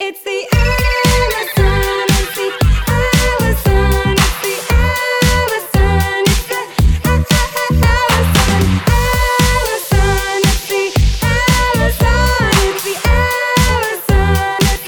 It's the Alison, it's the Alison, it's the Alison, it's the Alison, Alison, it's the Alison, it's the Alison, it's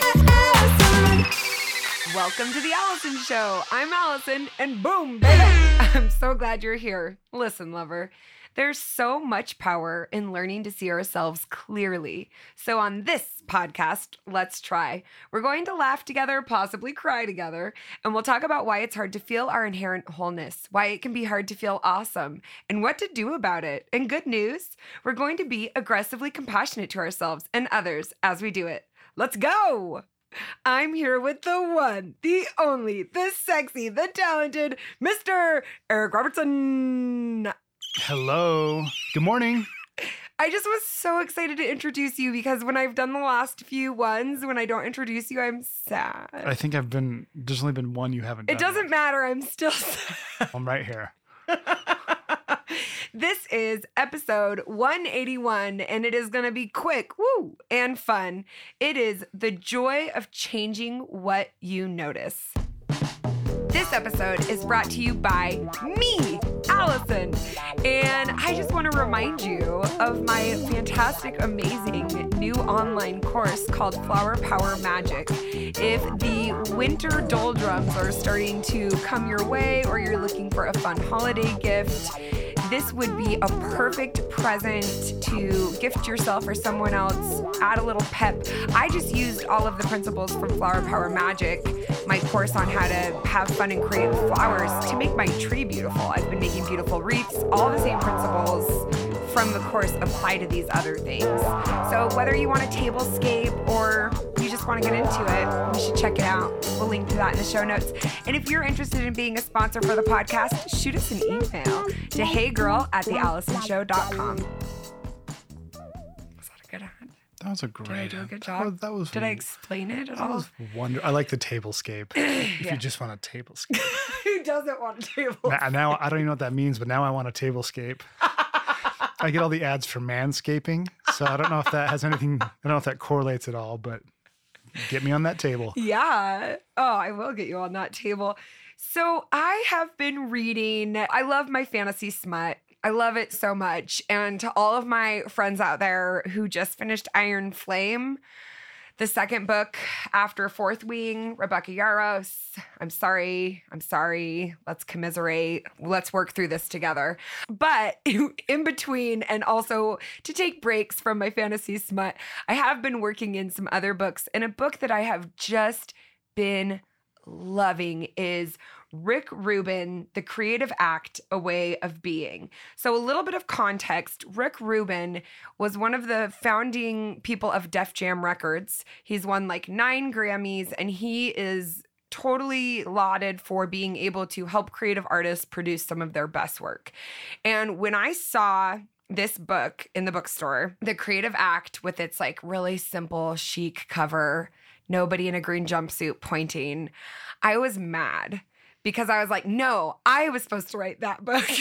the Alison. Welcome to the Alison Show. I'm Alison, and boom, baby. I'm so glad you're here. Listen, lover, there's so much power in learning to see ourselves clearly. So, on this podcast, let's try. We're going to laugh together, possibly cry together, and we'll talk about why it's hard to feel our inherent wholeness, why it can be hard to feel awesome, and what to do about it. And good news, we're going to be aggressively compassionate to ourselves and others as we do it. Let's go! I'm here with the one, the only, the sexy, the talented Mr. Eric Robertson. Hello. Good morning. I just was so excited to introduce you because when I've done the last few ones, when I don't introduce you, I'm sad. I think I've been. There's only been one you haven't. it doesn't yet. matter. I'm still sad. I'm right here. this is episode 181, and it is going to be quick, woo, and fun. It is the joy of changing what you notice. This episode is brought to you by me, Alison. And I just want to remind you of my fantastic, amazing new online course called Flower Power Magic. If the winter doldrums are starting to come your way or you're looking for a fun holiday gift, this would be a perfect present to gift yourself or someone else. Add a little pep. I just used all of the principles from Flower Power Magic, my course on how to have fun and create flowers, to make my tree beautiful. I've been making beautiful wreaths. All the same principles from the course apply to these other things. So whether you want a tablescape or you just want to get into it, you should check it out. We'll link to that in the show notes. And if you're interested in being a sponsor for the podcast, shoot us an email to heygirl at theallisonshow.com. Was that a good ad? That was a great. Did I do a good that job? was- That was. Did I explain it at That all? was wonder. I like the tablescape. If Yeah. you just want a tablescape. Who doesn't want a table? now, now I don't even know what that means, but now I want a tablescape. I get all the ads for manscaping, so I don't know if that has anything. I don't know if that correlates at all, but get me on that table. Yeah. Oh, I will get you on that table. So I have been reading, I love my fantasy smut. I love it so much. And to all of my friends out there who just finished Iron Flame, the second book after Fourth Wing, Rebecca Yarros, I'm sorry. I'm sorry. Let's commiserate. Let's work through this together. But in between, and also to take breaks from my fantasy smut, I have been working in some other books. And a book that I have just been loving is Rick Rubin, The Creative Act, A Way of Being. So, a little bit of context Rick Rubin was one of the founding people of Def Jam Records. He's won like nine Grammys, and he is totally lauded for being able to help creative artists produce some of their best work. And when I saw this book in the bookstore, The Creative Act, with its like really simple, chic cover, nobody in a green jumpsuit pointing, I was mad because I was like, no, I was supposed to write that book.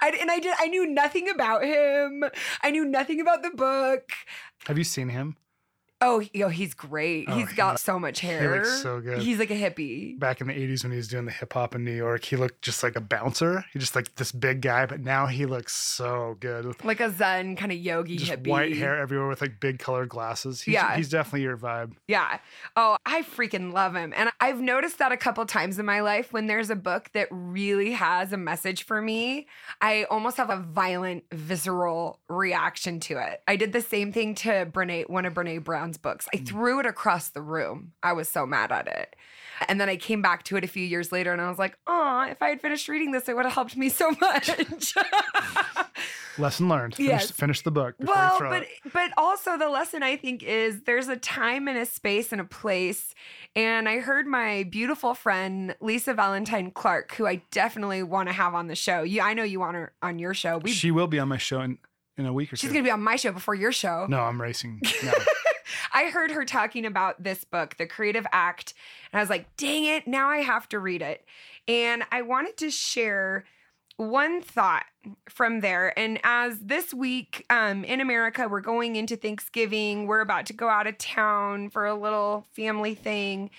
I, and I did. I knew nothing about him. I knew nothing about the book. Have you seen him? Oh, yo, he's great. Oh, he's he got so much hair. he looks so good. He's like a hippie. Back in the 80s when he was doing the hip hop in New York, he looked just like a bouncer. He just like this big guy, but now he looks so good. Like a Zen kind of yogi Just hippie. white hair everywhere with like big colored glasses. He's, Yeah. he's definitely your vibe. Yeah. Oh, I freaking love him. And I've noticed that a couple times in my life when there's a book that really has a message for me, I almost have a violent, visceral reaction to it. I did the same thing to Brene, one of Brene Brown's books. I mm. threw it across the room. I was so mad at it. And then I came back to it a few years later and I was like, oh, if I had finished reading this, it would have helped me so much. Lesson learned. Finish, Yes. finish the book. Before you well but it. but also the lesson i think is there's a time and a space and a place and i heard my beautiful friend lisa valentine clark who i definitely want to have on the show you i know you want her on your show we, she will be on my show in, in a week or so. she's two. gonna be on my show before your show no, I'm racing. No. I heard her talking about this book, The Creative Act, and I was like, dang it, now I have to read it. And I wanted to share one thought from there. And as this week um, in America, we're going into Thanksgiving, we're about to go out of town for a little family thing.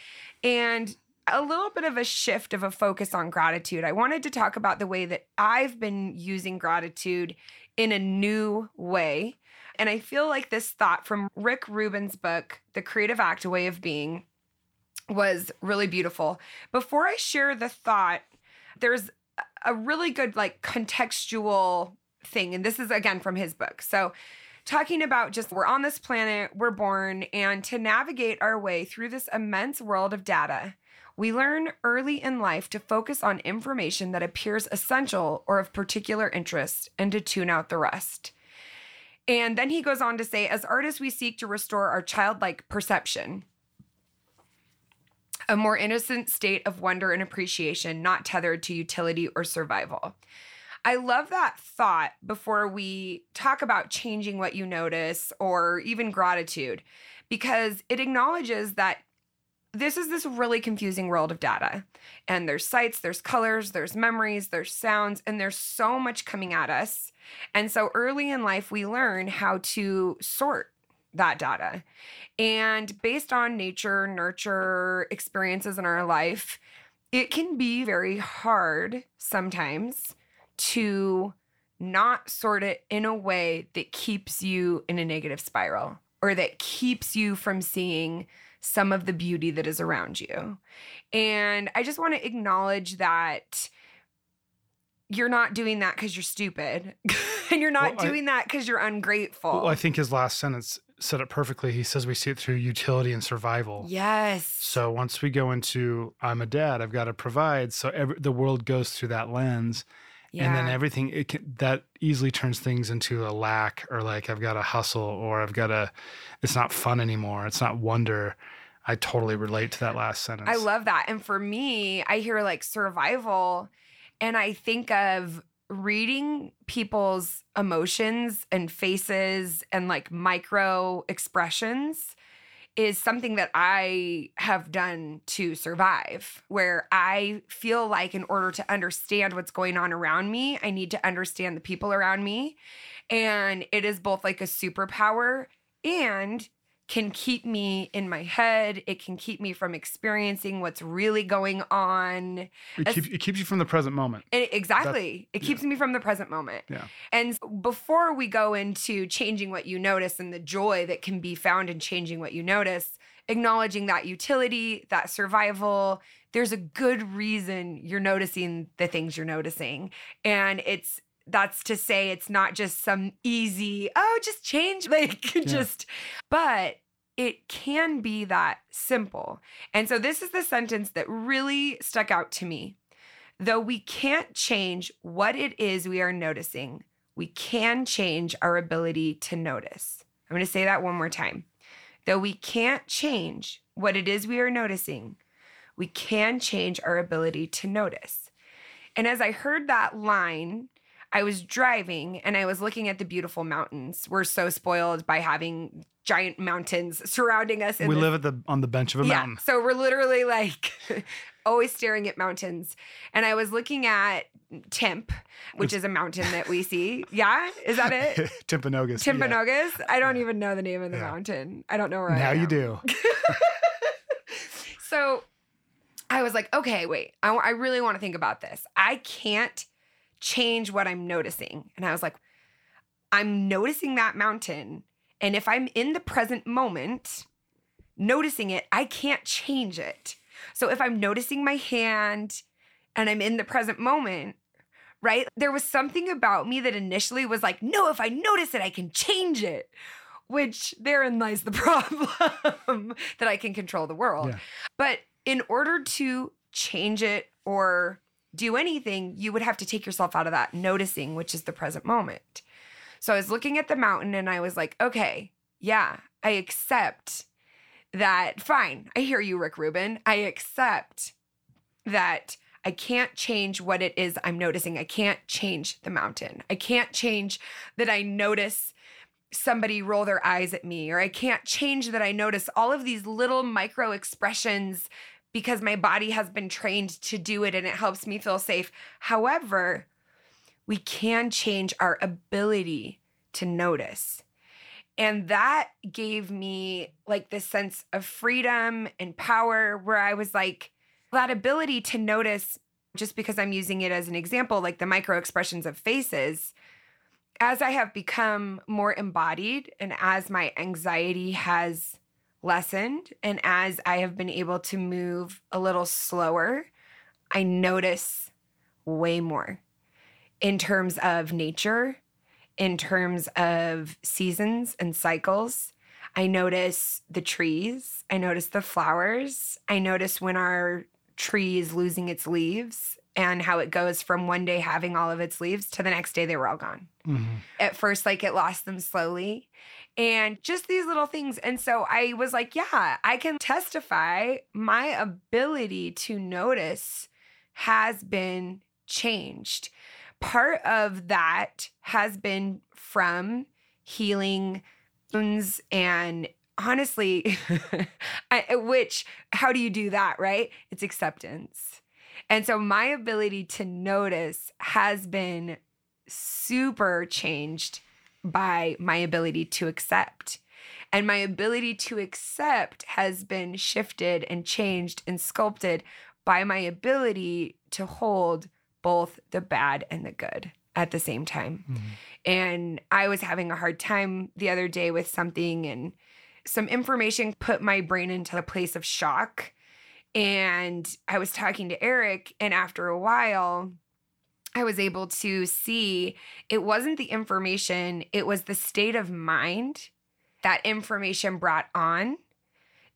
And a little bit of a shift of a focus on gratitude. I wanted to talk about the way that I've been using gratitude in a new way. And I feel like this thought from Rick Rubin's book, The Creative Act A Way of Being, was really beautiful. Before I share the thought, there's a really good, like, contextual thing. And this is again from his book. So, talking about just we're on this planet, we're born, and to navigate our way through this immense world of data, we learn early in life to focus on information that appears essential or of particular interest and to tune out the rest. And then he goes on to say, as artists, we seek to restore our childlike perception, a more innocent state of wonder and appreciation, not tethered to utility or survival. I love that thought before we talk about changing what you notice or even gratitude, because it acknowledges that this is this really confusing world of data. And there's sights, there's colors, there's memories, there's sounds, and there's so much coming at us. And so early in life, we learn how to sort that data. And based on nature, nurture, experiences in our life, it can be very hard sometimes to not sort it in a way that keeps you in a negative spiral or that keeps you from seeing some of the beauty that is around you. And I just want to acknowledge that you're not doing that because you're stupid and you're not Well, I- doing that because you're ungrateful. Well, I think his last sentence said it perfectly. He says we see it through utility and survival. yes. So once we go into I'm a dad, I've got to provide. So every, the world goes through that lens, yeah. and then everything it can, that easily turns things into a lack or like I've got to hustle or I've got to. It's not fun anymore. It's not wonder. I totally relate to that last sentence. I love that. And for me, I hear like survival and I think of reading people's emotions and faces and like micro expressions is something that I have done to survive, where I feel like in order to understand what's going on around me, I need to understand the people around me. And it is both like a superpower and can keep me in my head. It can keep me from experiencing what's really going on. It, keep, it keeps you from the present moment. And exactly. it keeps me from the present moment. Yeah. And before we go into changing what you notice and the joy that can be found in changing what you notice, acknowledging that utility, that survival, there's a good reason you're noticing the things you're noticing. And it's that's to say it's not just some easy, oh, just change, like just, but it can be that simple. And so this is the sentence that really stuck out to me. Though we can't change what it is we are noticing, we can change our ability to notice. I'm going to say that one more time. Though we can't change what it is we are noticing, we can change our ability to notice. And as I heard that line, I was driving and I was looking at the beautiful mountains. We're so spoiled by having giant mountains surrounding us. in We this live at the on the bench of a mountain. so we're literally like always staring at mountains. And I was looking at Timp, which is a mountain that we see. Yeah, is that it? Timpanogos. yeah. Timpanogos? I don't even know the name of the Yeah. mountain. I don't know where I Now you do. So I was like, okay, wait, I, I really want to think about this. I can't change what I'm noticing. And I was like, I'm noticing that mountain. And if I'm in the present moment, noticing it, I can't change it. So if I'm noticing my hand and I'm in the present moment, right? There was something about me that initially was like, no, if I notice it, I can change it. Which therein lies the problem that I can control the world. Yeah. But in order to change it or do anything, you would have to take yourself out of that noticing, which is the present moment. So I was looking at the mountain and I was like, okay, yeah, I accept that. Fine. I hear you, Rick Rubin. I accept that I can't change what it is I'm noticing. I can't change the mountain. I can't change that I notice somebody roll their eyes at me, or I can't change that I notice all of these little micro expressions because my body has been trained to do it and it helps me feel safe. However, we can change our ability to notice. And that gave me like this sense of freedom and power where I was like, that ability to notice, just because I'm using it as an example, like the micro expressions of faces, as I have become more embodied and as my anxiety has lessened and as I have been able to move a little slower, I notice way more in terms of nature, in terms of seasons and cycles. I notice the trees, I notice the flowers, I notice when our tree is losing its leaves and how it goes from one day having all of its leaves to the next day they were all gone Mhm. at first like it lost them slowly and just these little things and so i was like yeah i can testify. My ability to notice has been changed. Part of that has been from healing wounds and honestly which how do you do that right? It's acceptance. And so my ability to notice has been super changed by my ability to accept. And my ability to accept has been shifted and changed and sculpted by my ability to hold both the bad and the good at the same time. Mhm. And I was having a hard time the other day with something, and some information put my brain into a place of shock. And I was talking to Eric, and after a while, I was able to see it wasn't the information, it was the state of mind that information brought on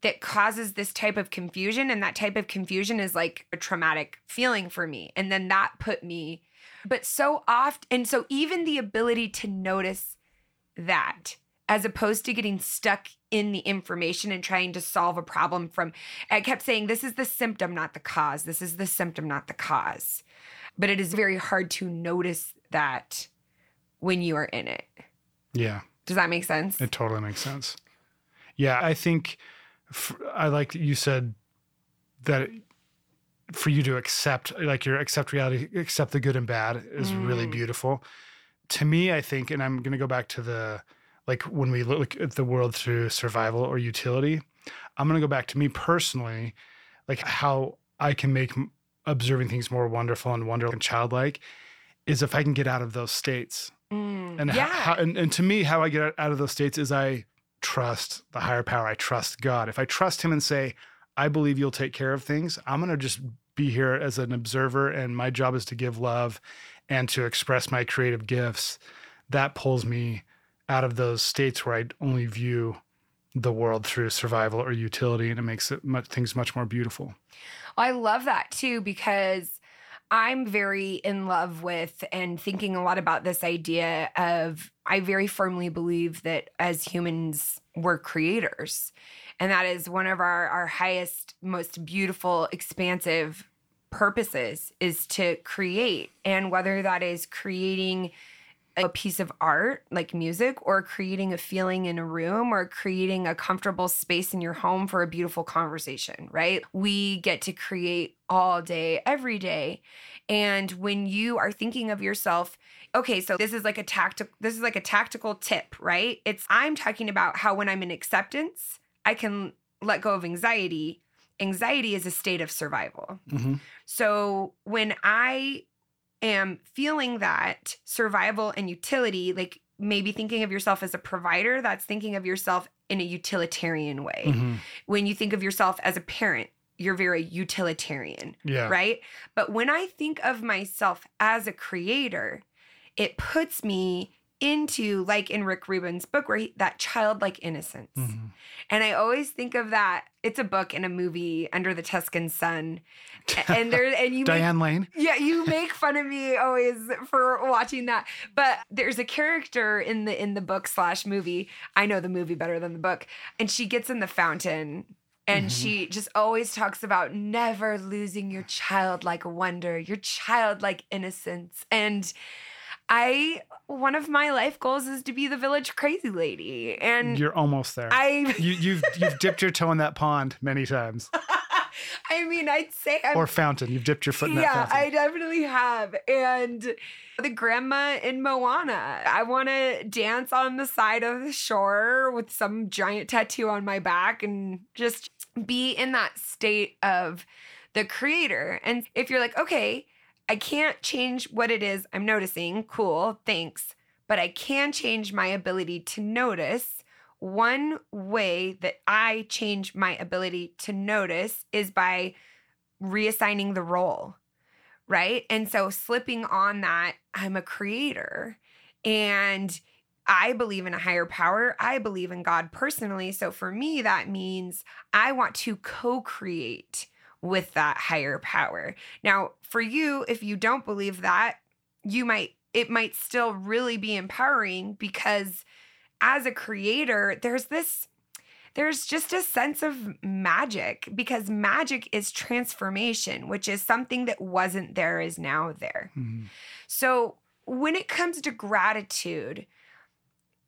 that causes this type of confusion. And that type of confusion is like a traumatic feeling for me. And then that put me, but so oft, and so even the ability to notice that as opposed to getting stuck in the information and trying to solve a problem from I kept saying this is the symptom not the cause this is the symptom not the cause but it is very hard to notice that when you are in it Yeah. does that make sense It totally makes sense. Yeah, I think I like you said that for you to accept, like your accept reality, accept the good and bad is really Mm. beautiful. To me, I think, and I'm going to go back to the like when we look at the world through survival or utility, I'm going to go back to me personally, like how I can make observing things more wonderful and wonderful and childlike is if I can get out of those states. Mm, and yeah. how, and, and to me how i get out of those states is i trust the higher power. I trust god. If i trust him and say i believe you'll take care of things i'm going to just be here as an observer and my job is to give love and to express my creative gifts. That pulls me out of those states where i only view the world through survival or utility and it makes it much, things much more beautiful. I love that too because I'm very in love with and thinking a lot about this idea of I very firmly believe that as humans we're creators and that is one of our our highest most beautiful expansive purposes is to create. And whether that is creating a piece of art like music or creating a feeling in a room or creating a comfortable space in your home for a beautiful conversation, right? We get to create all day, every day. And when you are thinking of yourself, okay, so this is like a tactical this is like a tactical tip, right? It's I'm talking about how when I'm in acceptance, I can let go of anxiety. Anxiety is a state of survival. mm-hmm. So when I am feeling that survival and utility, like maybe thinking of yourself as a provider, that's thinking of yourself in a utilitarian way. Mm-hmm. When you think of yourself as a parent, you're very utilitarian, yeah right? But when I think of myself as a creator, it puts me into like in Rick Rubin's book where he, that childlike innocence. Mhm. And I always think of that. It's a book and a movie, Under the Tuscan Sun, and there and you make, diane lane yeah, you make fun of me always for watching that. But there's a character in the in the book slash movie. I know the movie better than the book, and she gets in the fountain. And Mhm. she just always talks about never losing your childlike wonder, your childlike innocence. And I, one of my life goals is to be the village crazy lady. And you're almost there I, you, you've you've dipped your toe in that pond many times. I mean, I'd say I'm or fountain. You've dipped your foot in that fountain. yeah. I definitely have. And the grandma in Moana. I want to dance on the side of the shore with some giant tattoo on my back and just be in that state of the creator. And if you're like, okay, I can't change what it is I'm noticing, cool, thanks. But I can change my ability to notice. One way that I change my ability to notice is by reassigning the role, right? And so slipping on that, I'm a creator and I believe in a higher power. I believe in God personally. So for me, that means I want to co create with that higher power. Now, for you, if you don't believe that, you might, it might still really be empowering because as a creator, there's this there's just a sense of magic because magic is transformation, which is something that wasn't there is now there. Mhm. So when it comes to gratitude,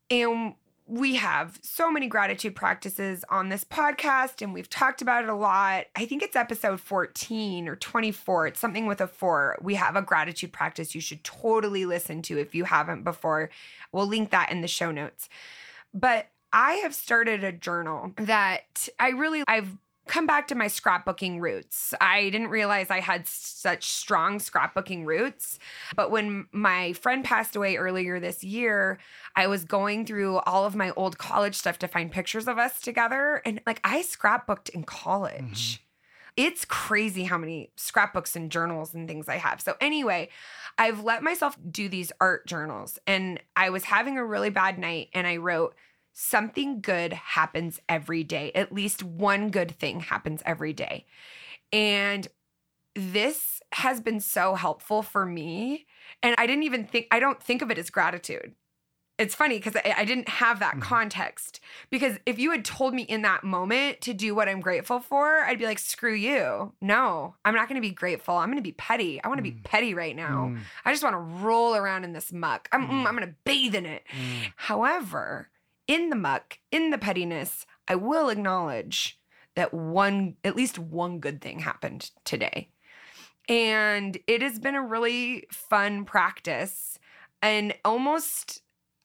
and we have so many gratitude practices on this podcast, and we've talked about it a lot. I think it's episode 14 or 24. It's something with a four. We have a gratitude practice you should totally listen to if you haven't before. We'll link that in the show notes. But I have started a journal that I really, I've come back to my scrapbooking roots. I didn't realize I had such strong scrapbooking roots. But when my friend passed away earlier this year, I was going through all of my old college stuff to find pictures of us together. And like I scrapbooked in college. Mm-hmm. It's crazy how many scrapbooks and journals and things I have. So, anyway, I've let myself do these art journals. And I was having a really bad night and I wrote, Something good happens every day. At least one good thing happens every day. And this has been so helpful for me. And I didn't even think, I don't think of it as gratitude. It's funny because I, I didn't have that Mhm. context. Because if you had told me in that moment to do what I'm grateful for, I'd be like, screw you. No, I'm not going to be grateful. I'm going to be petty. I want to be Mm. petty right now. Mm, I just want to roll around in this muck. I'm, mm, Mm. I'm going to bathe in it. mm. However, in the muck, in the pettiness, I will acknowledge that one, at least one good thing happened today. And it has been a really fun practice and almost.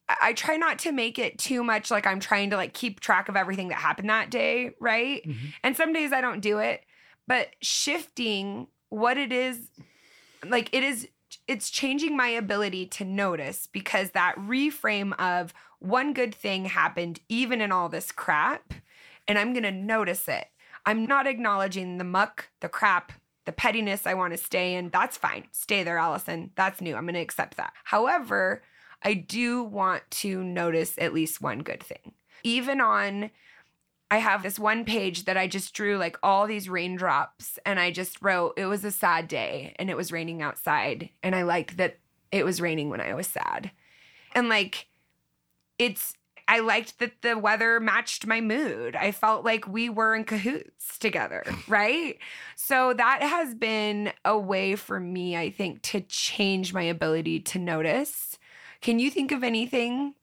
I try not to make it too much like I'm trying to like keep track of everything that happened that day, right? Mhm. And some days I don't do it, but shifting what it is, like it is, it's changing my ability to notice because that reframe of one good thing happened even in all this crap, and I'm going to notice it. I'm not acknowledging the muck, the crap, the pettiness I want to stay in. That's fine. Stay there, Alison. That's new. I'm going to accept that. However, I do want to notice at least one good thing. Even on I have this one page that I just drew like all these raindrops and I just wrote it was a sad day and it was raining outside and I liked that it was raining when I was sad. And like it's I liked that the weather matched my mood. I felt like we were in cahoots together, right? So that has been a way for me I think to change my ability to notice. Can you think of anything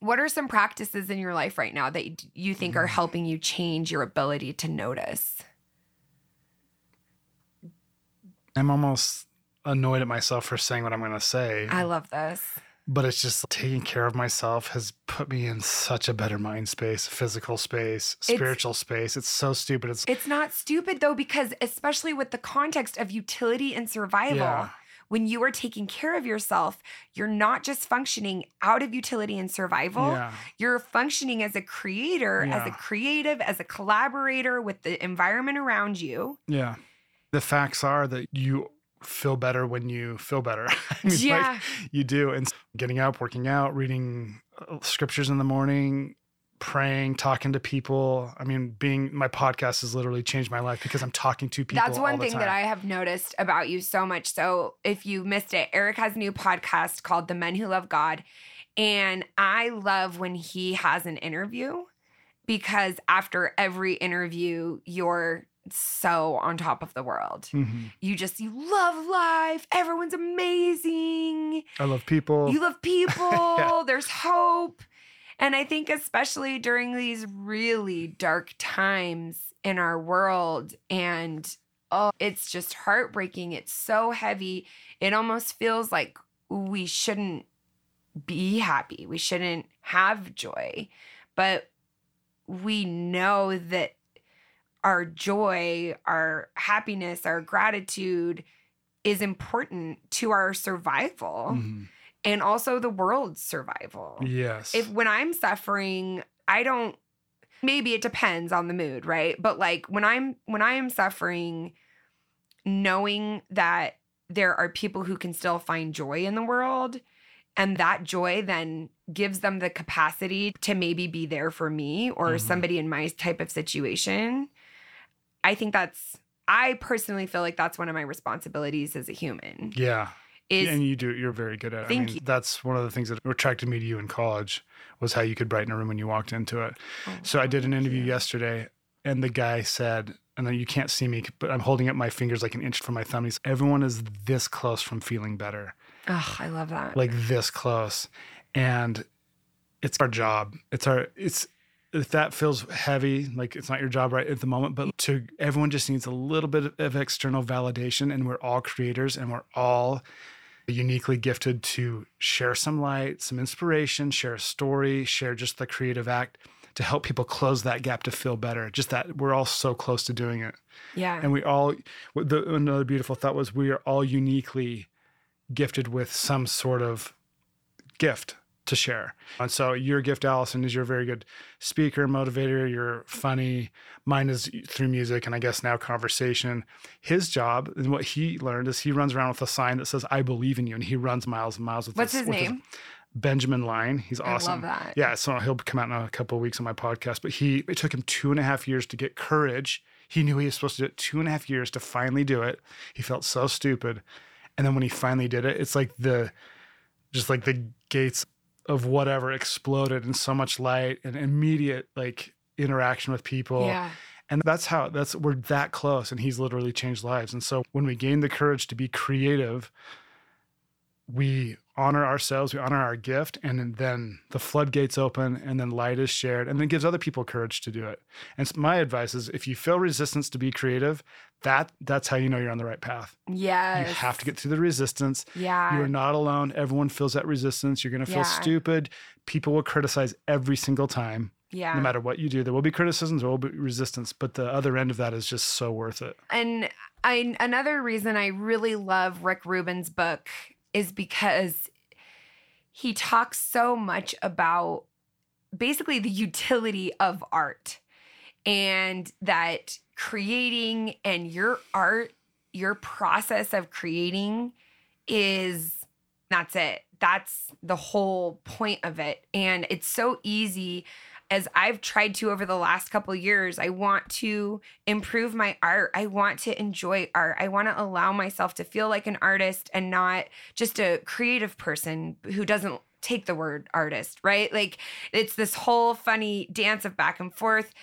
what are some practices in your life right now that you think are mm. helping you change your ability to notice? I'm almost annoyed at myself for saying what I'm going to say, I love this. but it's just taking care of myself has put me in such a better mind space, physical space, spiritual space. It's so stupid. It's It's not stupid though, because especially with the context of utility and survival, Yeah. When you are taking care of yourself, you're not just functioning out of utility and survival. yeah. You're functioning as a creator, as a creative, as a collaborator with the environment around you. Yeah. The facts are that you feel better when you feel better. I mean, like, yeah. you do. And getting up, working out, reading uh, scriptures in the morning, praying, talking to people. I mean, being my podcast has literally changed my life because I'm talking to people. That's one thing that. I have noticed about you so much. So if you missed it, Eric has a new podcast called The Men Who Love God. And I love when he has an interview because after every interview, you're so on top of the world. Mhm. You just, you love life. Everyone's amazing. I love people. You love people. There's hope. And I think, especially during these really dark times in our world, and oh, it's just heartbreaking. It's so heavy. It almost feels like we shouldn't be happy. We shouldn't have joy. But we know that our joy, our happiness, our gratitude is important to our survival Mhm. And also the world's survival. Yes. If when I'm suffering, I don't maybe it depends on the mood, right? But like when I'm when I am suffering knowing that there are people who can still find joy in the world and that joy then gives them the capacity to maybe be there for me or Mhm. somebody in my type of situation. I think that's I personally feel like that's one of my responsibilities as a human. yeah. Is and you do you're very good at it. I Thank mean, you. that's one of the things that attracted me to you in college was how you could brighten a room when you walked into it. Oh, So I did an interview you. yesterday, and the guy said, and then you can't see me, but I'm holding up my fingers like an inch from my thumb. He's, everyone is this close from feeling better, Oh, I love that. like this close, and it's our job. It's our it's. If that feels heavy, like it's not your job right at the moment, but to everyone just needs a little bit of external validation, and we're all creators, and we're all uniquely gifted to share some light, some inspiration, share a story, share just the creative act to help people close that gap to feel better. Just that we're all so close to doing it. yeah. And we all, the, another beautiful thought was we are all uniquely gifted with some sort of gift to share. And so your gift, Alison, is you're a very good speaker, motivator. You're funny. Mine is through music and I guess now conversation. His job and what he learned is he runs around with a sign that says, I believe in you. And he runs miles and miles with What's this- his with name? Benjamin Line. He's I awesome. love that. Yeah, so he'll come out in a couple of weeks on my podcast. But he it took him two and a half years to get courage. He knew he was supposed to do it two and a half years to finally do it. He felt so stupid. And then when he finally did it, it's like the just like the gates of whatever exploded in so much light and immediate like interaction with people. Yeah. And that's how that's we're that close and he's literally changed lives. And so when we gain the courage to be creative, we honor ourselves, we honor our gift, and then the floodgates open and then light is shared and then gives other people courage to do it. And s- my advice is if you feel resistance to be creative, that that's how you know you're on the right path. Yeah, You have to get through the resistance. Yeah. You're not alone. Everyone feels that resistance. You're going to feel Yeah. stupid. People will criticize every single time yeah. no matter what you do. There will be criticisms, there will be resistance, but the other end of that is just so worth it. And I another reason I really love Rick Rubin's book is because he talks so much about basically the utility of art and that creating and your art, your process of creating is that's it. That's the whole point of it. And it's so easy as I've tried to over the last couple years, I want to improve my art. I want to enjoy art. I want to allow myself to feel like an artist and not just a creative person who doesn't take the word artist, right? Like it's this whole funny dance of back and forth.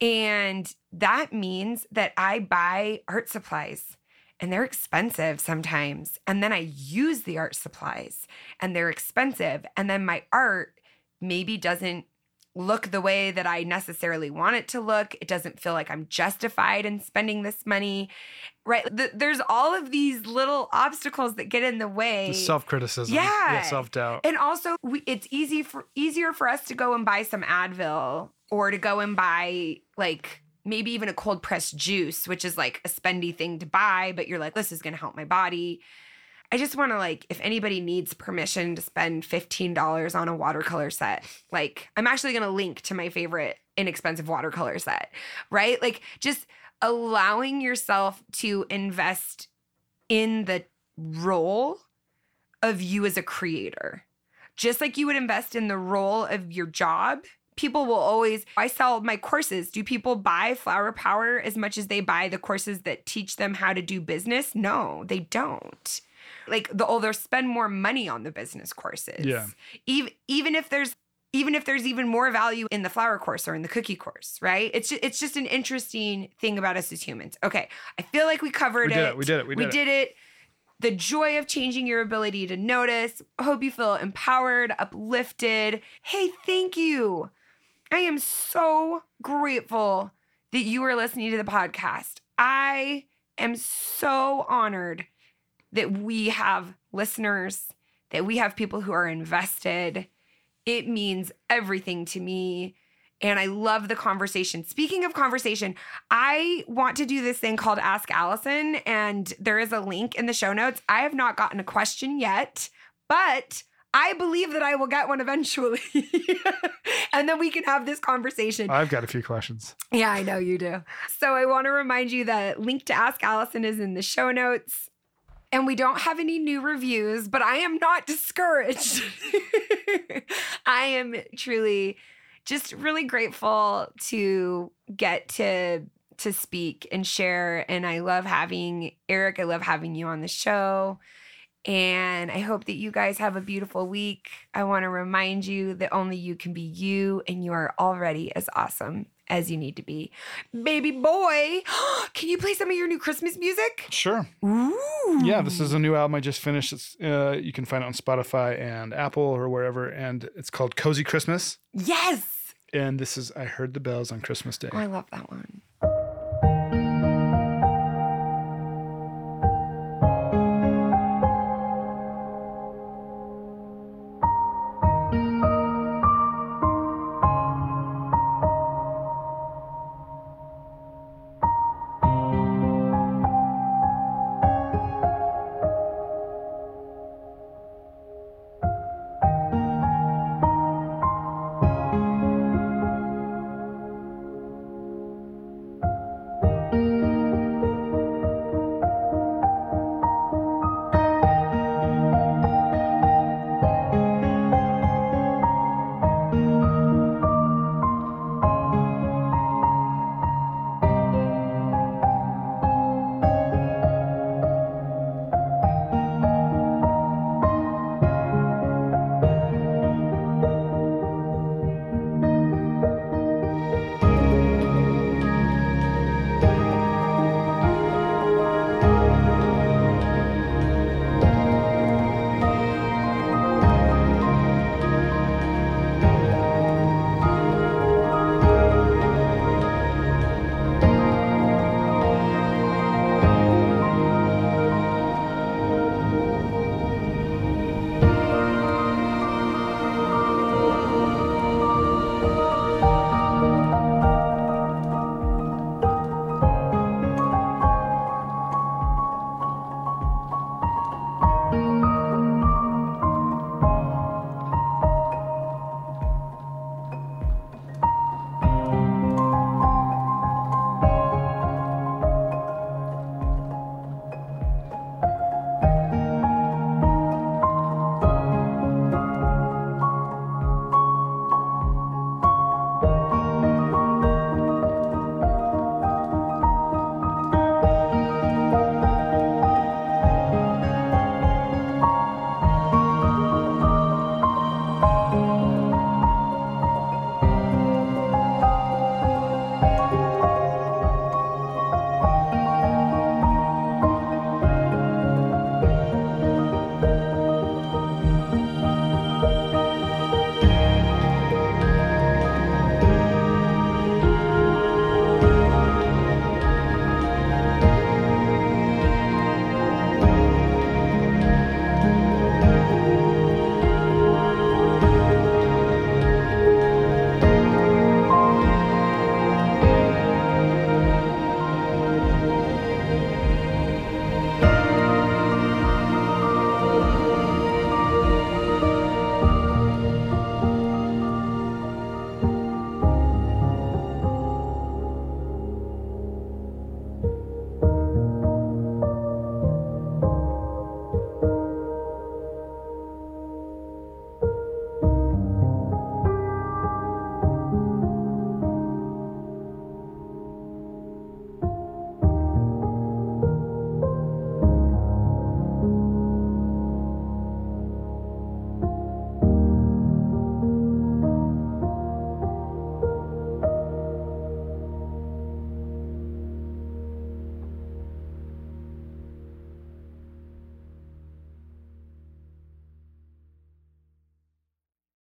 And that means that I buy art supplies and they're expensive sometimes. And then I use the art supplies and they're expensive. And then my art maybe doesn't look the way that I necessarily want it to look. It doesn't feel like I'm justified in spending this money. Right. Th- there's all of these little obstacles that get in the way. The self criticism, Yeah. self doubt. And also, we, it's easy for easier for us to go and buy some Advil or to go and buy like maybe even a cold pressed juice, which is like a spendy thing to buy, but you're like, this is going to help my body. I just want to like, if anybody needs permission to spend fifteen dollars on a watercolor set, like I'm actually going to link to my favorite inexpensive watercolor set, right? Like just allowing yourself to invest in the role of you as a creator. Just like you would invest in the role of your job, people will always, I sell my courses. Do people buy Flower Power as much as they buy the courses that teach them how to do business? No, they don't. Like, the, oh, they'll spend more money on the business courses. Yeah. Even, even if there's, even if there's even more value in the flower course or in the cookie course, right? It's just, it's just an interesting thing about us as humans. Okay, I feel like we covered We it. it. We did it. We did we it. did it. the joy of changing your ability to notice. Hope you feel empowered, uplifted. Hey, thank you. I am so grateful that you are listening to the podcast. I am so honored that we have listeners, that we have people who are invested. It means everything to me. And I love the conversation. Speaking of conversation, I want to do this thing called Ask Alison, and there is a link in the show notes. I have not gotten a question yet, but I believe that I will get one eventually. and then we can have this conversation. I've got a few questions. Yeah, I know you do. So I want to remind you that link to Ask Alison is in the show notes. And we don't have any new reviews, but I am not discouraged. I am truly just really grateful to get to to speak and share and I love having Eric, I love having you on the show. And I hope that you guys have a beautiful week. I want to remind you that only you can be you and you are already as awesome as you need to be. Baby boy, can you play some of your new Christmas music? Sure. Ooh. Yeah, this is a new album I just finished. It's uh, you can find it on Spotify and Apple or wherever, and it's called Cozy Christmas. Yes. And this is I heard the bells on Christmas Day. Oh, I love that one.